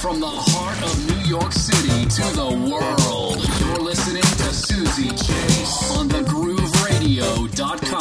From the heart of New York City to the world, you're listening to Susie Chase on thegrooveradio.com.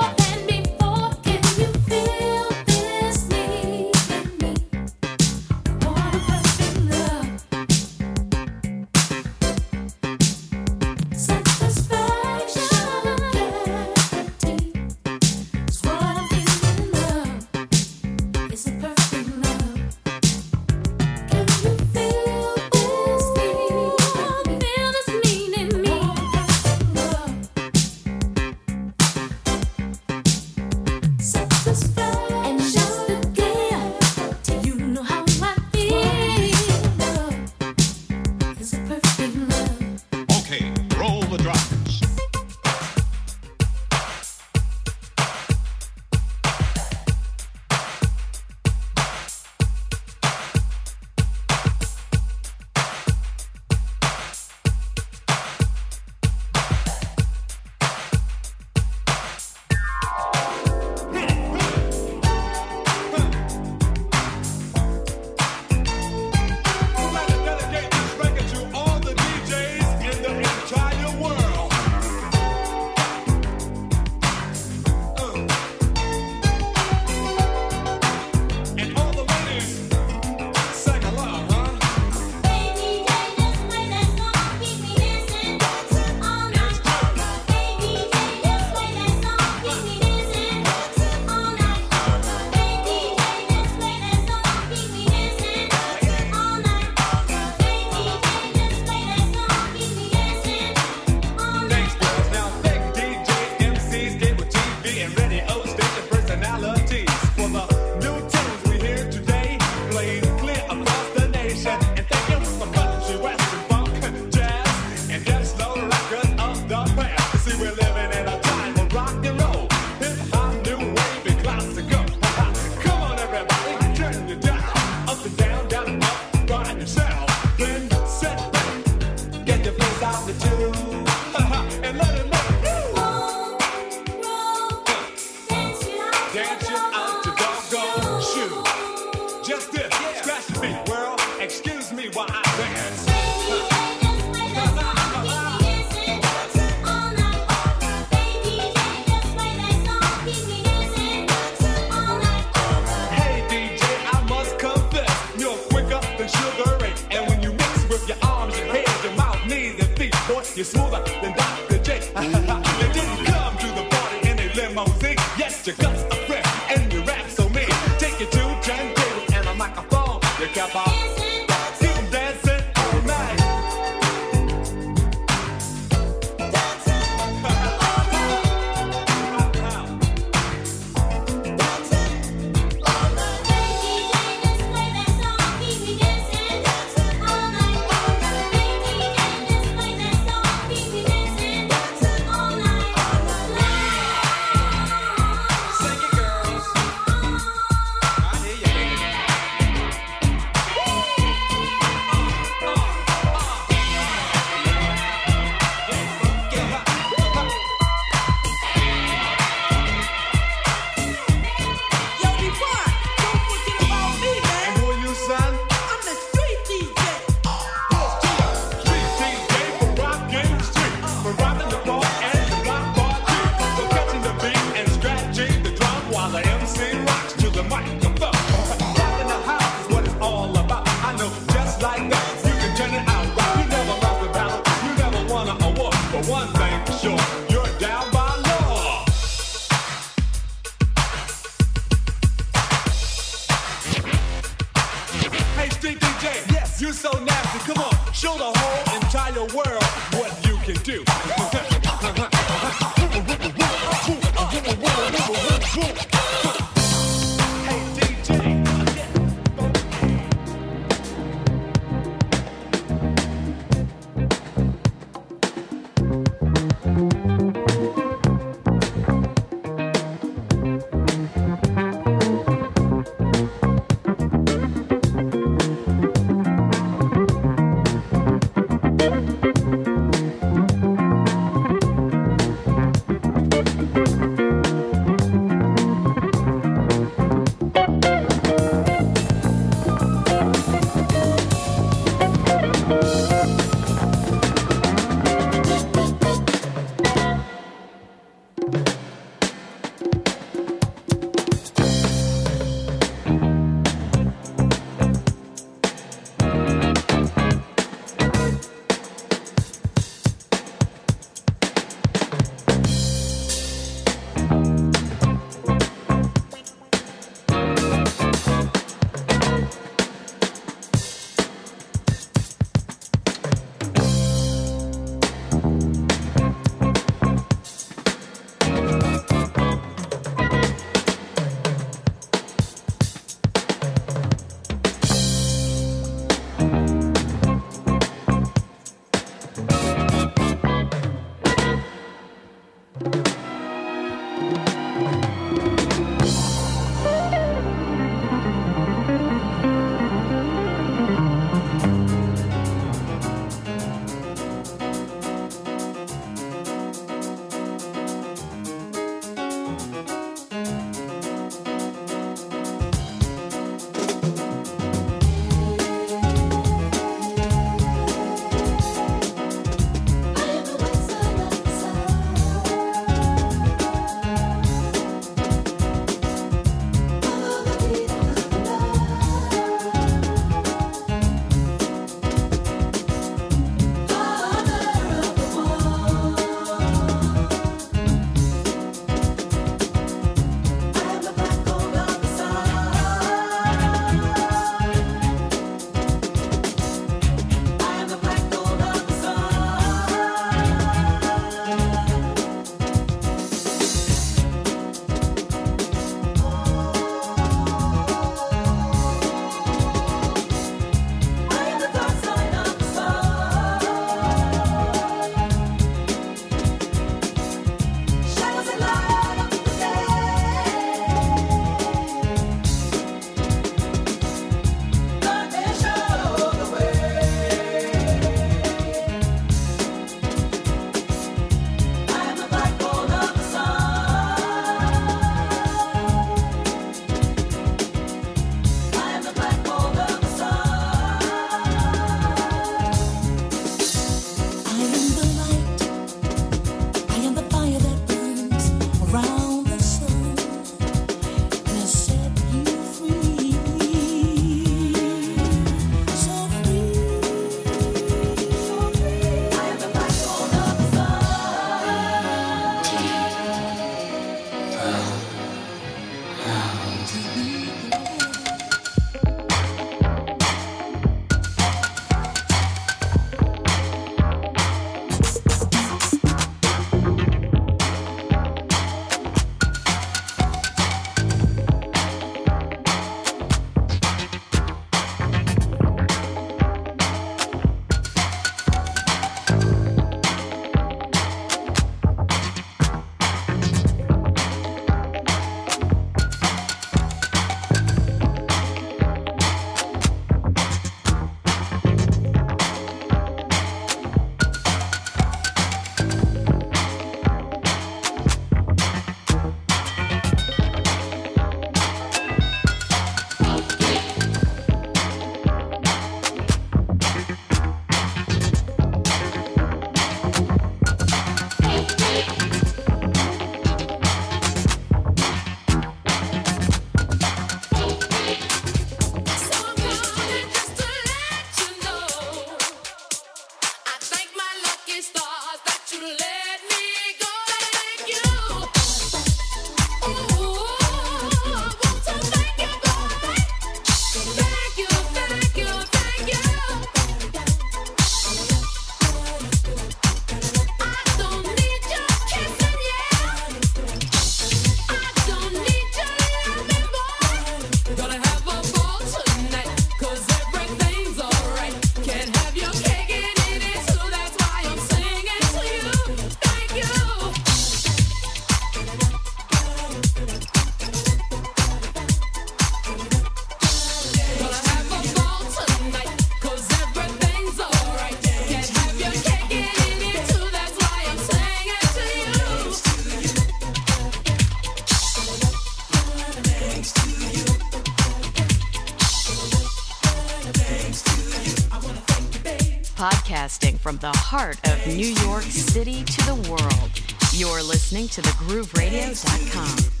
listening to thegrooveradio.com.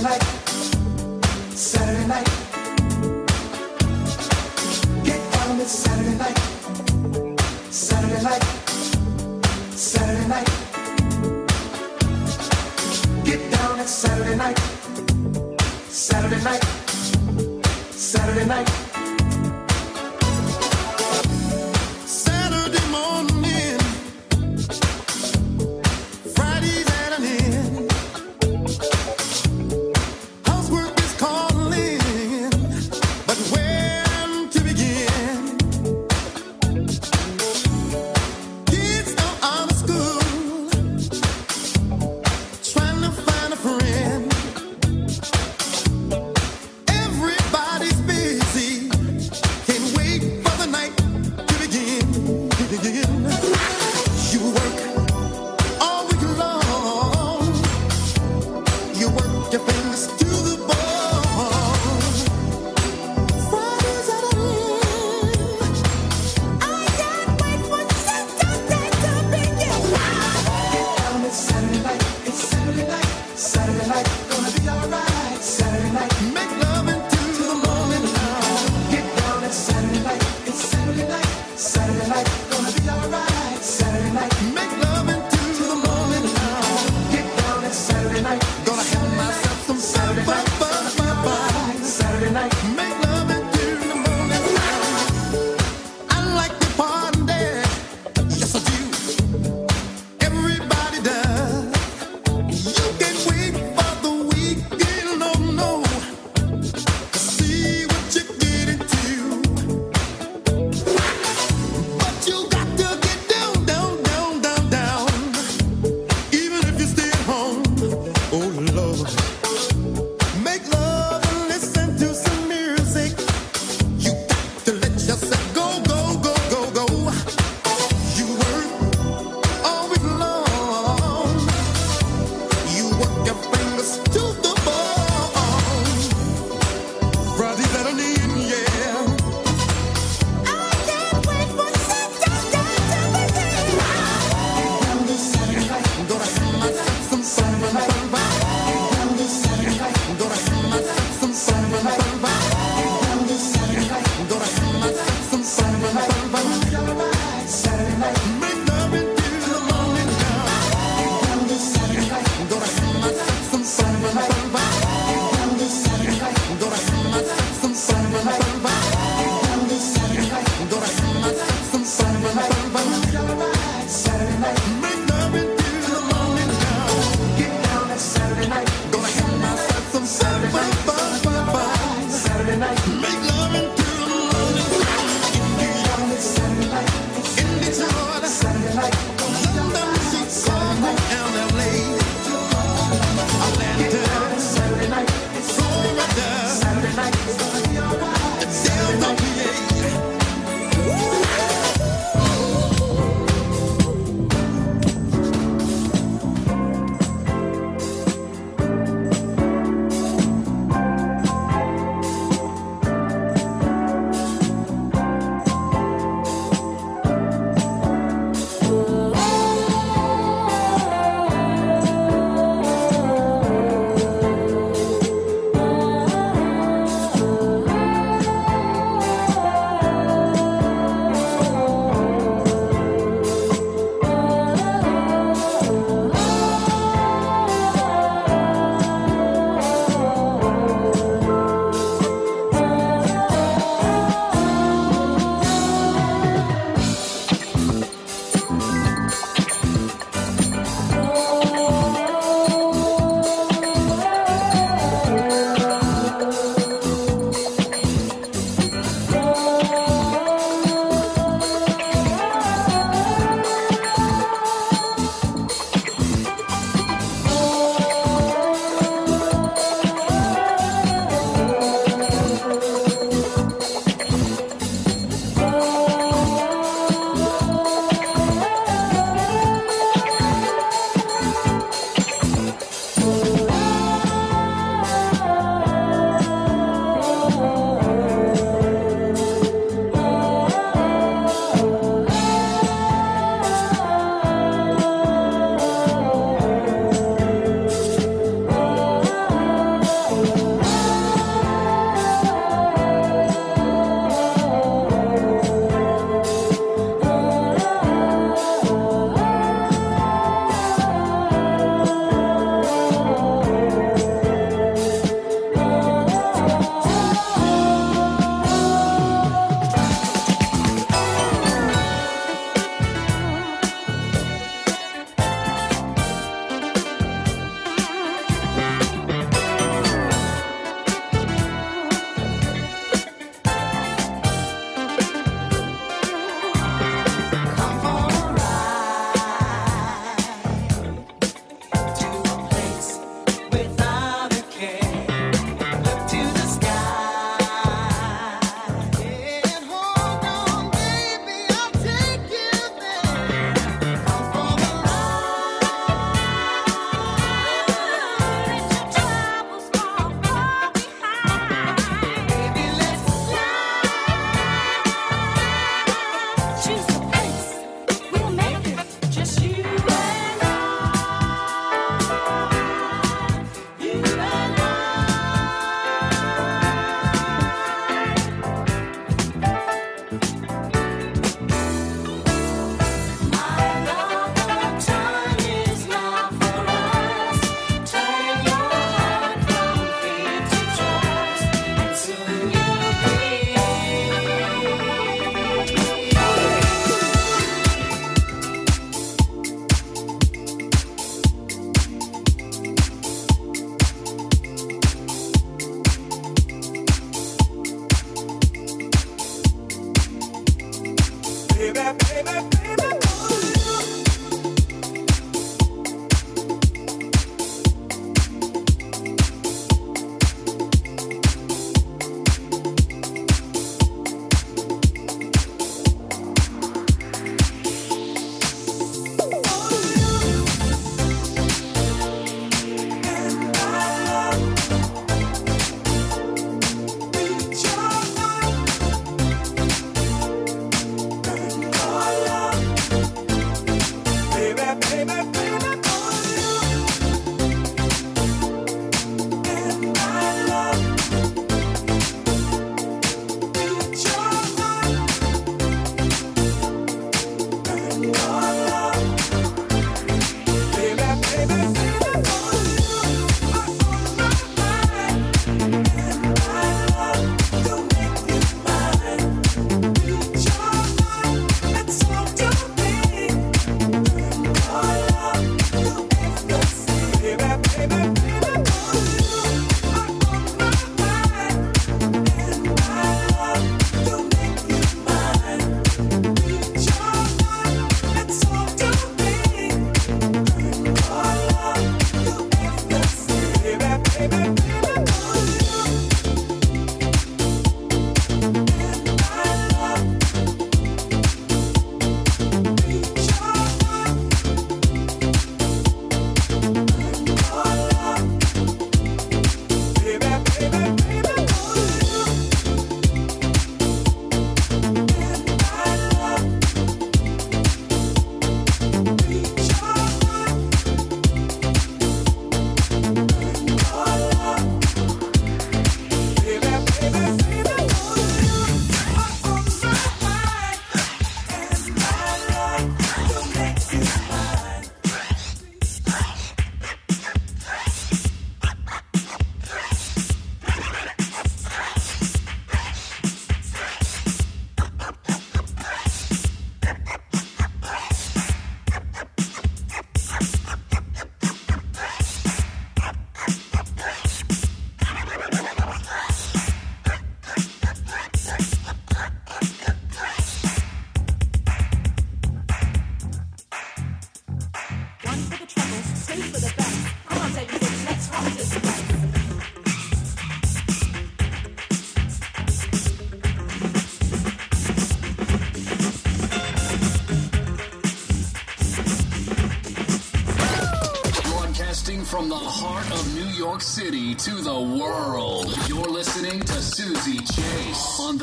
Saturday night, Saturday night. Get down Saturday night, Saturday night, Saturday night. Get down Saturday night, Saturday night, Saturday night.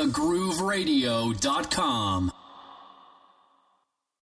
thegrooveradio.com.